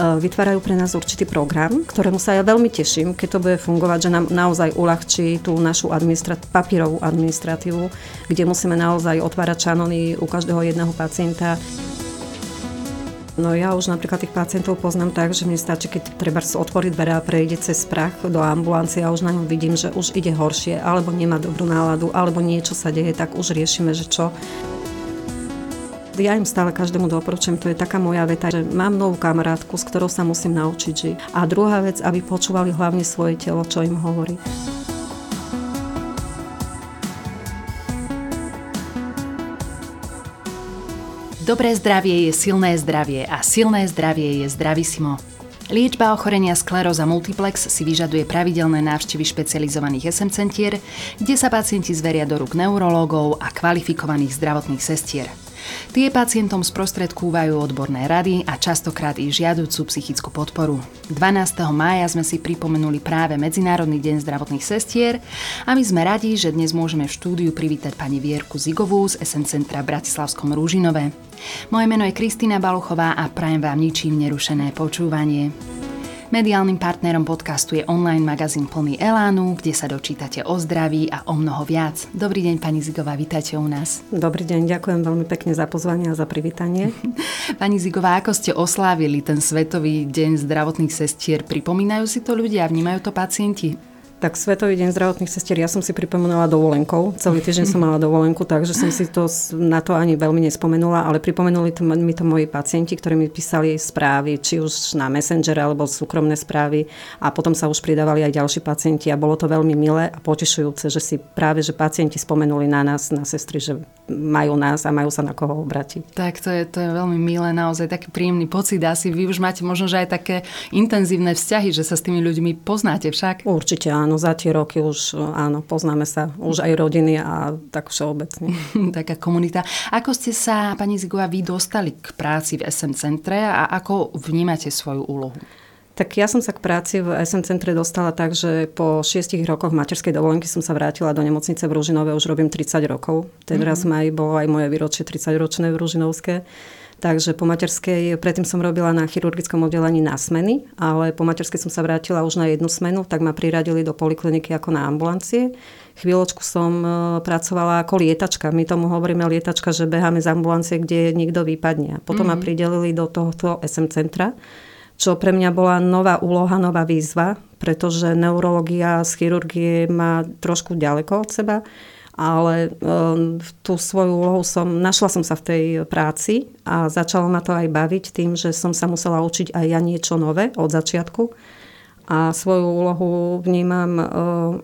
vytvárajú pre nás určitý program, ktorému sa ja veľmi teším, keď to bude fungovať, že nám naozaj uľahčí tú našu administrat- papírovú administratívu, kde musíme naozaj otvárať šanony u každého jedného pacienta. No ja už napríklad tých pacientov poznám tak, že mi stačí, keď treba otvoriť dvere a prejde cez prach do ambulancie a už na ňom vidím, že už ide horšie, alebo nemá dobrú náladu, alebo niečo sa deje, tak už riešime, že čo. Ja im stále každému doporučujem, to je taká moja veta, že mám novú kamarátku, s ktorou sa musím naučiť žiť. A druhá vec, aby počúvali hlavne svoje telo, čo im hovorí. Dobré zdravie je silné zdravie a silné zdravie je zdravisimo. Liečba ochorenia skleróza multiplex si vyžaduje pravidelné návštevy špecializovaných SM centier, kde sa pacienti zveria do rúk neurológov a kvalifikovaných zdravotných sestier. Tie pacientom sprostredkúvajú odborné rady a častokrát i žiaducú psychickú podporu. 12. mája sme si pripomenuli práve Medzinárodný deň zdravotných sestier a my sme radi, že dnes môžeme v štúdiu privítať pani Vierku Zigovú z SN Centra v Bratislavskom Rúžinové. Moje meno je Kristýna Baluchová a prajem vám ničím nerušené počúvanie. Mediálnym partnerom podcastu je online magazín plný Elánu, kde sa dočítate o zdraví a o mnoho viac. Dobrý deň, pani Zigová, vítajte u nás. Dobrý deň, ďakujem veľmi pekne za pozvanie a za privítanie. pani Zigová, ako ste oslávili ten Svetový deň zdravotných sestier? Pripomínajú si to ľudia, vnímajú to pacienti? Tak Svetový deň zdravotných sestier, ja som si pripomenula dovolenkou. Celý týždeň som mala dovolenku, takže som si to na to ani veľmi nespomenula, ale pripomenuli to, mi to moji pacienti, ktorí mi písali správy, či už na Messenger alebo súkromné správy a potom sa už pridávali aj ďalší pacienti a bolo to veľmi milé a potešujúce, že si práve, že pacienti spomenuli na nás, na sestry, že majú nás a majú sa na koho obratiť. Tak to je, to je veľmi milé, naozaj taký príjemný pocit. Asi vy už máte možno, že aj také intenzívne vzťahy, že sa s tými ľuďmi poznáte však. Určite áno áno, za tie roky už áno, poznáme sa, už aj rodiny a tak všeobecne. Taká komunita. Ako ste sa, pani Zigová, vy dostali k práci v SM centre a ako vnímate svoju úlohu? Tak ja som sa k práci v SM centre dostala tak, že po šiestich rokoch materskej dovolenky som sa vrátila do nemocnice v Ružinove, už robím 30 rokov. Teraz mm-hmm. maj bolo aj moje výročie 30-ročné v Ružinovské. Takže po materskej, predtým som robila na chirurgickom oddelení na smeny, ale po materskej som sa vrátila už na jednu smenu, tak ma priradili do polikliniky ako na ambulancie. Chvíľočku som e, pracovala ako lietačka. My tomu hovoríme lietačka, že beháme z ambulancie, kde nikto vypadne. Potom mm-hmm. ma mhm. pridelili do tohto SM centra, čo pre mňa bola nová úloha, nová výzva, pretože neurológia z chirurgie má trošku ďaleko od seba ale um, tú svoju úlohu som, našla som sa v tej práci a začalo ma to aj baviť tým, že som sa musela učiť aj ja niečo nové od začiatku a svoju úlohu vnímam uh,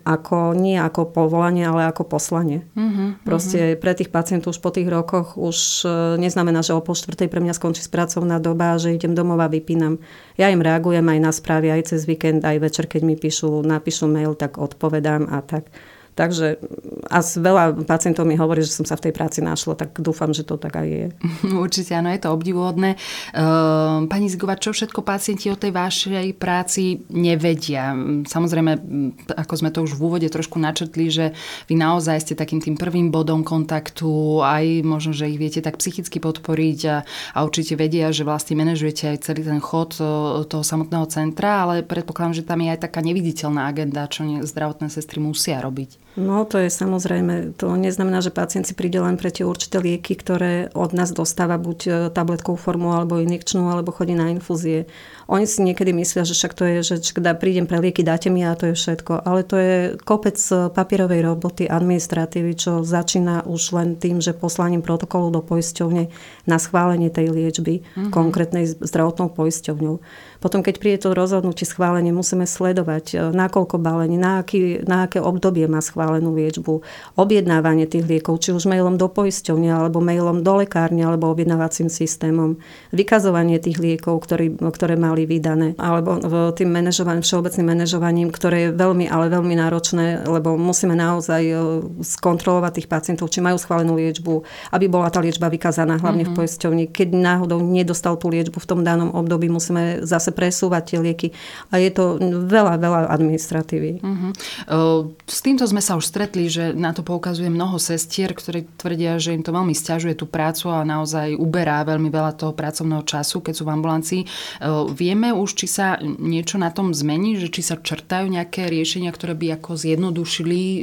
ako, nie ako povolanie, ale ako poslanie. Uh-huh, Proste uh-huh. pre tých pacientov už po tých rokoch už uh, neznamená, že o pol štvrtej pre mňa skončí pracovná doba, že idem domov a vypínam. Ja im reagujem aj na správy, aj cez víkend, aj večer, keď mi píšu, napíšu mail, tak odpovedám a tak. Takže a veľa pacientov mi hovorí, že som sa v tej práci našla, tak dúfam, že to tak aj je. Určite áno, je to obdivuhodné. Ehm, pani Zigová, čo všetko pacienti o tej vašej práci nevedia? Samozrejme, ako sme to už v úvode trošku načrtli, že vy naozaj ste takým tým prvým bodom kontaktu, aj možno, že ich viete tak psychicky podporiť a, a určite vedia, že vlastne manažujete aj celý ten chod toho samotného centra, ale predpokladám, že tam je aj taká neviditeľná agenda, čo zdravotné sestry musia robiť. No to je samozrejme, to neznamená, že pacient si príde len pre tie určité lieky, ktoré od nás dostáva buď e, tabletkovú formu alebo injekčnú, alebo chodí na infúzie. Oni si niekedy myslia, že však to je, že dá, prídem pre lieky, dáte mi a to je všetko. Ale to je kopec e, papierovej roboty, administratívy, čo začína už len tým, že poslaním protokolu do poisťovne na schválenie tej liečby mm-hmm. konkrétnej zdravotnou poisťovňou. Potom, keď príde to rozhodnutie schválenie, musíme sledovať, e, na koľko balení, na, aký, na aké obdobie má schválenú liečbu, objednávanie tých liekov, či už mailom do poisťovne, alebo mailom do lekárne, alebo objednávacím systémom, vykazovanie tých liekov, ktorý, ktoré mali vydané, alebo tým manažovaním, všeobecným manažovaním, ktoré je veľmi, ale veľmi náročné, lebo musíme naozaj e, skontrolovať tých pacientov, či majú schválenú liečbu, aby bola tá liečba vykazaná hlavne mm-hmm. v mhm. poisťovni. Keď náhodou nedostal tú liečbu v tom danom období, musíme zase presúvať tie lieky a je to veľa, veľa administratívy. Mm-hmm. S týmto sme sa už stretli, že na to poukazuje mnoho sestier, ktorí tvrdia, že im to veľmi stiažuje tú prácu a naozaj uberá veľmi veľa toho pracovného času, keď sú v ambulancii. E, vieme už, či sa niečo na tom zmení, že či sa črtajú nejaké riešenia, ktoré by ako zjednodušili e,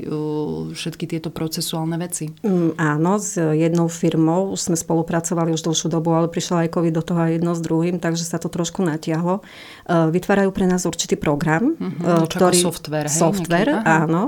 všetky tieto procesuálne veci? Mm, áno, s jednou firmou už sme spolupracovali už dlhšiu dobu, ale prišiel aj COVID do toho aj jedno s druhým, takže sa to trošku natiahlo. Vytvárajú pre nás určitý program, uh-huh, ktorý... software, hej? Software, nejaký, áno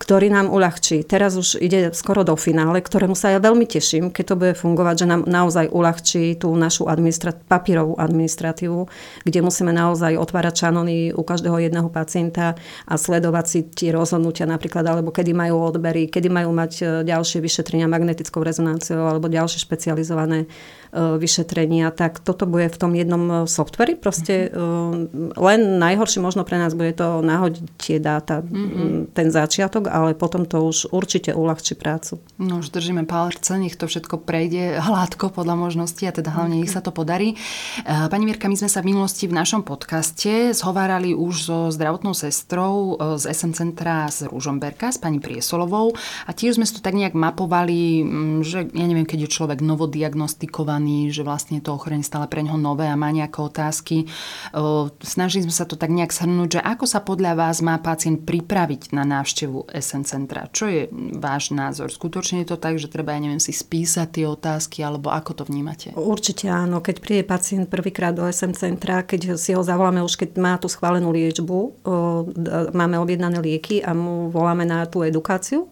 ktorý nám uľahčí. Teraz už ide skoro do finále, ktorému sa ja veľmi teším, keď to bude fungovať, že nám naozaj uľahčí tú našu administrat- papírovú administratívu, kde musíme naozaj otvárať šanony u každého jedného pacienta a sledovať si tie rozhodnutia napríklad, alebo kedy majú odbery, kedy majú mať e, ďalšie vyšetrenia magnetickou rezonanciou alebo ďalšie špecializované E, vyšetrenia, tak toto bude v tom jednom e, softveri. Proste mm-hmm. len najhoršie možno pre nás bude to nahodiť tie dáta, mm-hmm. ten začiatok, ale potom to už určite uľahčí prácu. No už držíme palce, nech to všetko prejde hladko podľa možností a teda hlavne nech sa to podarí. Pani Mirka, my sme sa v minulosti v našom podcaste zhovárali už so zdravotnou sestrou z SM Centra z Ružomberka, s pani Priesolovou a tiež sme si to tak nejak mapovali, že ja neviem, keď je človek novodiagnostikovaný, že vlastne to ochorenie stále pre ňoho nové a má nejaké otázky. Snažili sme sa to tak nejak shrnúť, že ako sa podľa vás má pacient pripraviť na návštevu SN centra? Čo je váš názor? Skutočne je to tak, že treba, ja neviem, si spísať tie otázky, alebo ako to vnímate? Určite áno. Keď príde pacient prvýkrát do SN centra, keď si ho zavoláme už, keď má tú schválenú liečbu, máme objednané lieky a mu voláme na tú edukáciu,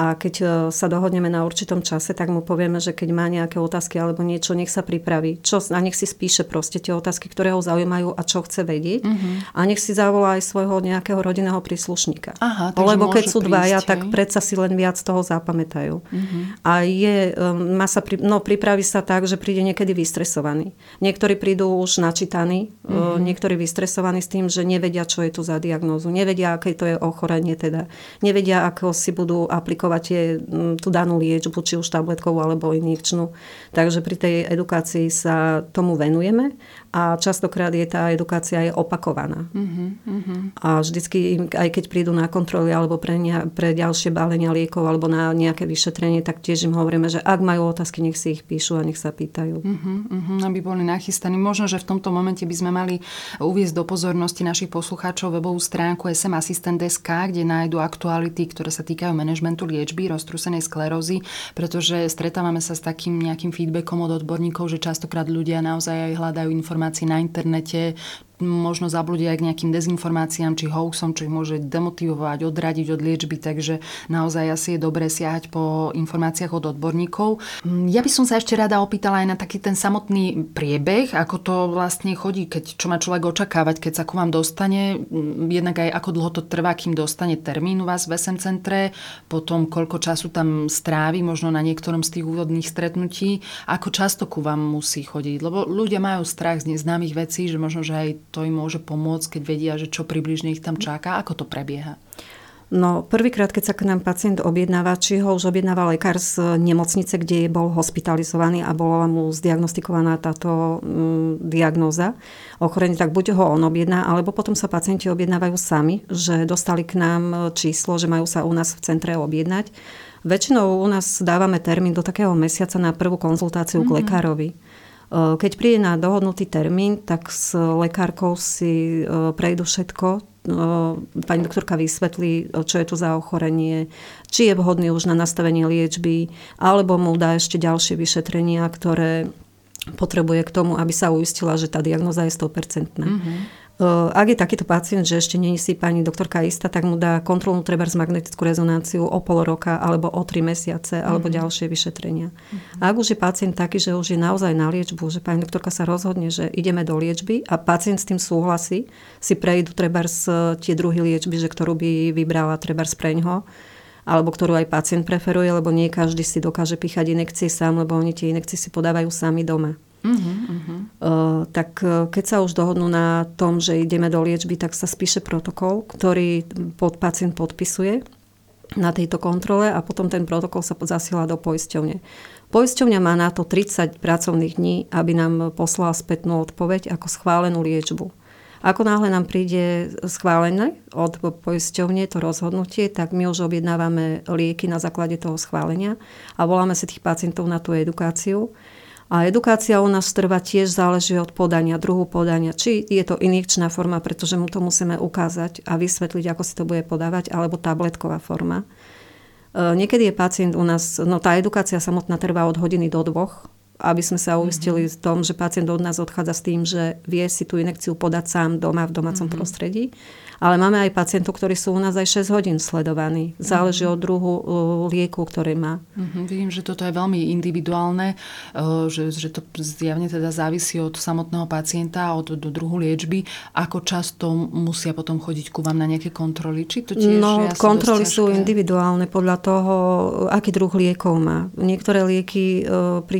a keď e, sa dohodneme na určitom čase, tak mu povieme, že keď má nejaké otázky alebo niečo, nech sa pripraví. Čo, a nech si spíše proste tie otázky, ktoré ho zaujímajú a čo chce vedieť. Uh-huh. A nech si zavolá aj svojho nejakého rodinného príslušníka. Aha, Lebo keď sú dvaja, prísť, tak predsa si len viac toho zapamätajú. Uh-huh. A je, e, má sa, pri, no, pripraví sa tak, že príde niekedy vystresovaný. Niektorí prídu už načítaní, uh-huh. niektorí vystresovaní s tým, že nevedia, čo je tu za diagnózu. Nevedia, aké to je ochorenie teda. Nevedia, ako si budú aplikovať aplikovať tie, tú danú liečbu, či už tabletkovú alebo injekčnú. Takže pri tej edukácii sa tomu venujeme a častokrát je tá edukácia aj opakovaná. Uh-huh, uh-huh. A vždycky, aj keď prídu na kontroly alebo pre, ne, pre ďalšie bálenia liekov alebo na nejaké vyšetrenie, tak tiež im hovoríme, že ak majú otázky, nech si ich píšu a nech sa pýtajú. Uh-huh, uh-huh, aby boli nachystaní. Možno, že v tomto momente by sme mali uviezť do pozornosti našich poslucháčov webovú stránku SM Assistant.sk, kde nájdu aktuality, ktoré sa týkajú manažmentu liečby roztrúsenej sklerózy, pretože stretávame sa s takým nejakým feedbackom od odborníkov, že častokrát ľudia naozaj aj hľadajú informácie na internete, možno zablúdia aj k nejakým dezinformáciám či hoaxom, čo ich môže demotivovať, odradiť od liečby, takže naozaj asi je dobré siahať po informáciách od odborníkov. Mm, ja by som sa ešte rada opýtala aj na taký ten samotný priebeh, ako to vlastne chodí, keď, čo má človek očakávať, keď sa ku vám dostane, mm, jednak aj ako dlho to trvá, kým dostane termín u vás v SM centre, potom koľko času tam strávi, možno na niektorom z tých úvodných stretnutí, ako často ku vám musí chodiť, lebo ľudia majú strach z neznámych vecí, že možno, že aj to im môže pomôcť, keď vedia, že čo približne ich tam čaká? Ako to prebieha? No, prvýkrát, keď sa k nám pacient objednáva, či ho už objednáva lekár z nemocnice, kde bol hospitalizovaný a bola mu zdiagnostikovaná táto mm, diagnóza ochorenie, tak buď ho on objedná, alebo potom sa pacienti objednávajú sami, že dostali k nám číslo, že majú sa u nás v centre objednať. Väčšinou u nás dávame termín do takého mesiaca na prvú konzultáciu mm-hmm. k mhm. lekárovi. Eh, keď príde na dohodnutý termín, tak s lekárkou si eh, prejdu všetko. Eh, pani doktorka vysvetlí, čo je to za ochorenie, či je vhodný už na nastavenie liečby, alebo mu dá ešte ďalšie vyšetrenia, ktoré potrebuje k tomu, aby sa uistila, že tá diagnoza je 100%. Mm-hmm. Ak je takýto pacient, že ešte nie si pani doktorka istá, tak mu dá kontrolnú treba z magnetickú rezonanciu o pol roka alebo o tri mesiace alebo mm-hmm. ďalšie vyšetrenia. Mm-hmm. Ak už je pacient taký, že už je naozaj na liečbu, že pani doktorka sa rozhodne, že ideme do liečby a pacient s tým súhlasí, si prejdu treba z tie druhy liečby, že ktorú by vybrala treba z preňho, alebo ktorú aj pacient preferuje, lebo nie každý si dokáže píchať inekcie sám, lebo oni tie inekcie si podávajú sami doma. Uh-huh, uh-huh. Uh, tak uh, keď sa už dohodnú na tom, že ideme do liečby, tak sa spíše protokol, ktorý pod pacient podpisuje na tejto kontrole a potom ten protokol sa zasiela do poisťovne. Poisťovňa má na to 30 pracovných dní, aby nám poslala spätnú odpoveď ako schválenú liečbu. Ako náhle nám príde schválené od poisťovne to rozhodnutie, tak my už objednávame lieky na základe toho schválenia a voláme si tých pacientov na tú edukáciu. A edukácia u nás trvá tiež záleží od podania, druhu podania. Či je to injekčná forma, pretože mu to musíme ukázať a vysvetliť, ako si to bude podávať, alebo tabletková forma. E, niekedy je pacient u nás, no tá edukácia samotná trvá od hodiny do dvoch, aby sme sa uistili mm-hmm. v tom, že pacient od nás odchádza s tým, že vie si tú inekciu podať sám doma v domácom mm-hmm. prostredí. Ale máme aj pacientov, ktorí sú u nás aj 6 hodín sledovaní. Záleží mm-hmm. od druhu uh, lieku, ktorý má. Mm-hmm. Vidím, že toto je veľmi individuálne, uh, že, že to zjavne teda závisí od samotného pacienta, od do druhu liečby. Ako často musia potom chodiť ku vám na nejaké kontroly? Či to tiež no, kontroly sú individuálne podľa toho, aký druh liekov má. Niektoré lieky, pri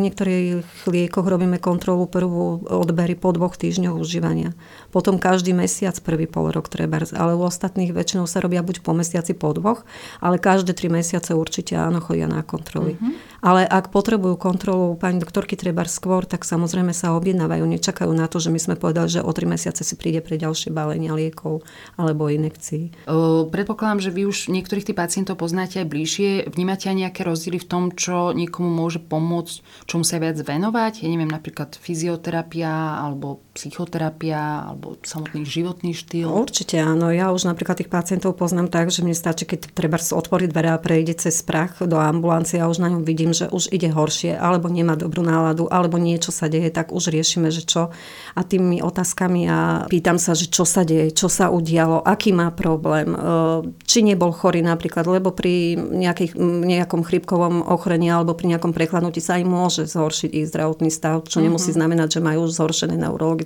niektorých liekoch robíme kontrolu prvú odbery po dvoch týždňoch užívania. Potom každý mesiac, prvý pol rok treba ale u ostatných väčšinou sa robia buď po mesiaci, po dvoch, ale každé tri mesiace určite áno, chodia na kontroly. Mm-hmm. Ale ak potrebujú kontrolu pani doktorky treba skôr, tak samozrejme sa objednávajú, nečakajú na to, že my sme povedali, že o tri mesiace si príde pre ďalšie balenia liekov alebo inekcií. O, predpokladám, že vy už niektorých tých pacientov poznáte aj bližšie. Vnímate aj nejaké rozdiely v tom, čo niekomu môže pomôcť, čomu sa viac venovať? Ja neviem, napríklad fyzioterapia alebo psychoterapia alebo samotný životný štýl? Určite áno. Ja už napríklad tých pacientov poznám tak, že mne stačí, keď treba otvoriť dvere a prejde cez prach do ambulancie a už na ňom vidím, že už ide horšie, alebo nemá dobrú náladu, alebo niečo sa deje, tak už riešime, že čo. A tými otázkami a pýtam sa, že čo sa deje, čo sa udialo, aký má problém, e, či nebol chorý napríklad, lebo pri nejakých, nejakom chrypkovom ochorení alebo pri nejakom prekladnutí sa aj môže zhoršiť ich zdravotný stav, čo nemusí mhm. znamenať, že majú už zhoršené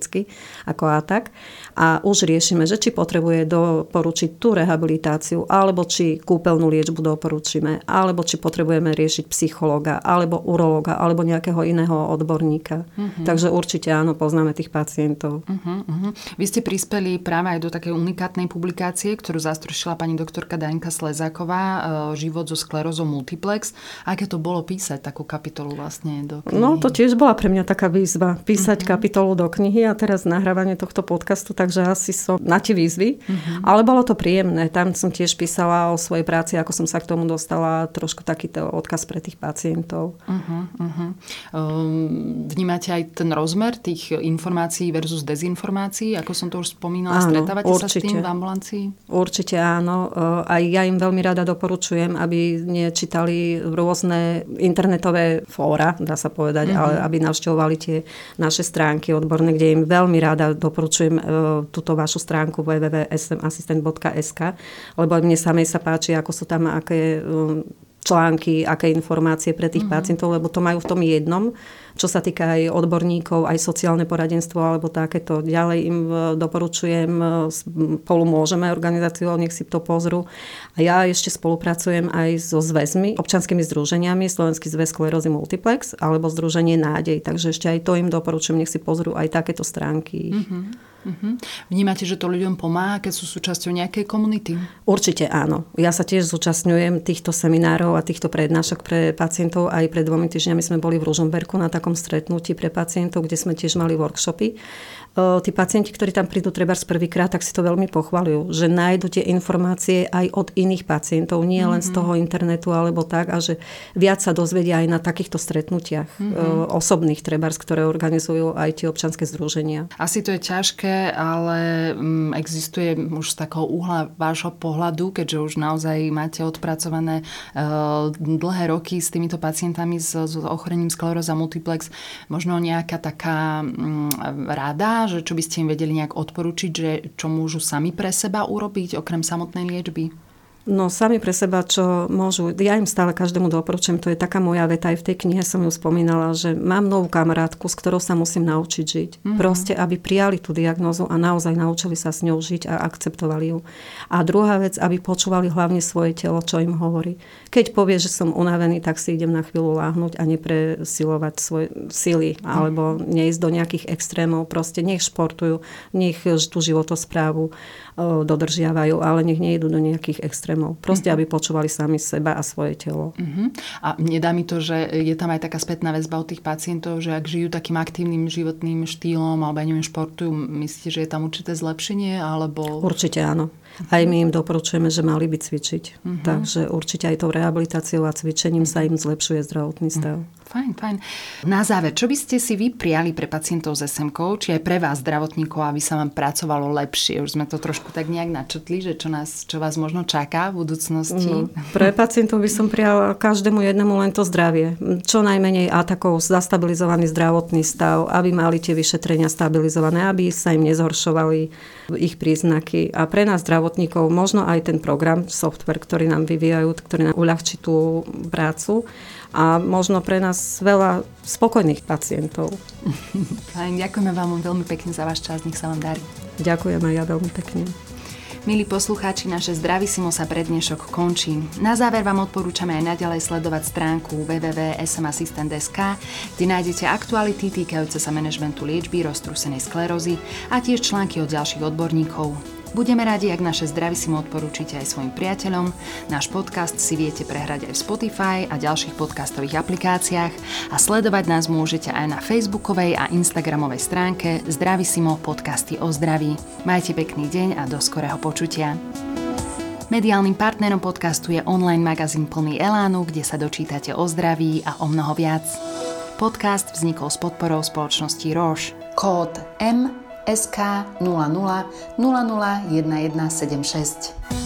neurologicky ako a tak a už riešime, že či potrebuje doporučiť tú rehabilitáciu, alebo či kúpeľnú liečbu doporučíme, alebo či potrebujeme riešiť psychologa, alebo urologa, alebo nejakého iného odborníka. Uh-huh. Takže určite áno, poznáme tých pacientov. Uh-huh, uh-huh. Vy ste prispeli práve aj do takej unikátnej publikácie, ktorú zastrešila pani doktorka Daňka Slezáková, e, Život so sklerózou multiplex. Aké to bolo písať takú kapitolu vlastne do knihy? No to tiež bola pre mňa taká výzva. Písať uh-huh. kapitolu do knihy a teraz nahrávanie tohto podcastu, takže asi som na tie výzvy. Uh-huh. Ale bolo to príjemné. Tam som tiež písala o svojej práci, ako som sa k tomu dostala, trošku takýto odkaz pre tých pacientov. Uh-huh, uh-huh. Um, vnímate aj ten rozmer tých informácií versus dezinformácií, ako som to už spomínala, áno, stretávate určite. sa s tým v ambulancii? Určite áno. Uh, aj ja im veľmi rada doporučujem, aby nečítali rôzne internetové fóra, dá sa povedať, uh-huh. ale aby navštevovali tie naše stránky odborné, kde im veľmi rada doporučujem uh, túto vašu stránku www.smassistent.sk, lebo mne samej sa páči, ako sú tam aké články, aké informácie pre tých mm-hmm. pacientov, lebo to majú v tom jednom, čo sa týka aj odborníkov, aj sociálne poradenstvo alebo takéto. Ďalej im e, doporučujem, e, spolu môžeme organizáciu, nech si to pozrú. A ja ešte spolupracujem aj so zväzmi, občanskými združeniami, Slovenský zväz sklerózy multiplex alebo Združenie Nádej. Takže ešte aj to im doporučujem, nech si pozrú aj takéto stránky. Mm-hmm. Uh-huh. Vnímate, že to ľuďom pomáha, keď sú súčasťou nejakej komunity? Určite áno. Ja sa tiež zúčastňujem týchto seminárov a týchto prednášok pre pacientov. Aj pred dvomi týždňami sme boli v Ružomberku na takom stretnutí pre pacientov, kde sme tiež mali workshopy tí pacienti, ktorí tam prídu treba z prvýkrát, tak si to veľmi pochvalujú, že nájdu tie informácie aj od iných pacientov, nie len mm-hmm. z mhm. toho internetu alebo tak, a že viac sa dozvedia aj na takýchto stretnutiach mm-hmm. osobných trebárs, ktoré organizujú aj tie občanské združenia. Asi to je ťažké, ale mm, existuje už z takého uhla vášho pohľadu, keďže už naozaj máte odpracované uh, dlhé roky s týmito pacientami s, s ochorením skleróza multiplex, možno nejaká taká um, rada, že čo by ste im vedeli nejak odporučiť, že čo môžu sami pre seba urobiť okrem samotnej liečby? No sami pre seba, čo môžu, ja im stále každému doporučujem, to je taká moja veta, aj v tej knihe som ju spomínala, že mám novú kamarátku, s ktorou sa musím naučiť žiť. Mm-hmm. Proste, aby prijali tú diagnózu a naozaj naučili sa s ňou žiť a akceptovali ju. A druhá vec, aby počúvali hlavne svoje telo, čo im hovorí. Keď povie, že som unavený, tak si idem na chvíľu láhnuť a nepresilovať svoje sily alebo neísť do nejakých extrémov. Proste nech športujú, nech tú životosprávu dodržiavajú, ale nech nejdú do nejakých extrémov extrémov. Proste, uh-huh. aby počúvali sami seba a svoje telo. Uh-huh. A nedá mi to, že je tam aj taká spätná väzba od tých pacientov, že ak žijú takým aktívnym životným štýlom alebo aj neviem, športujú, myslíte, že je tam určité zlepšenie? Alebo... Určite áno. Aj my im doporučujeme, že mali by cvičiť. Uh-huh. Takže určite aj tou rehabilitáciou a cvičením sa im zlepšuje zdravotný stav. Uh-huh. Fajn, fajn. Na záver, čo by ste si vy prijali pre pacientov s SMK, či aj pre vás, zdravotníkov, aby sa vám pracovalo lepšie? Už sme to trošku tak nejak načetli, že čo, nás, čo vás možno čaká v budúcnosti. No, pre pacientov by som prijala každému jednému len to zdravie. Čo najmenej atakov, zastabilizovaný zdravotný stav, aby mali tie vyšetrenia stabilizované, aby sa im nezhoršovali ich príznaky. A pre nás zdravotníkov možno aj ten program, software, ktorý nám vyvíjajú, ktorý nám uľahčí tú prácu a možno pre nás veľa spokojných pacientov. Ďakujeme vám veľmi pekne za váš čas, nech sa vám darí. Ďakujem aj ja veľmi pekne. Milí poslucháči, naše Zdravisimo sa pre dnešok končí. Na záver vám odporúčame aj naďalej sledovať stránku www.smassistent.sk, kde nájdete aktuality týkajúce sa manažmentu liečby roztrúsenej sklerózy a tiež články od ďalších odborníkov. Budeme radi, ak naše zdravy si odporúčite aj svojim priateľom. Náš podcast si viete prehrať aj v Spotify a ďalších podcastových aplikáciách a sledovať nás môžete aj na facebookovej a instagramovej stránke Zdravisimo podcasty o zdraví. Majte pekný deň a do skorého počutia. Mediálnym partnerom podcastu je online magazín plný Elánu, kde sa dočítate o zdraví a o mnoho viac. Podcast vznikol s podporou spoločnosti Roche. Kód M SK 00 00 1176.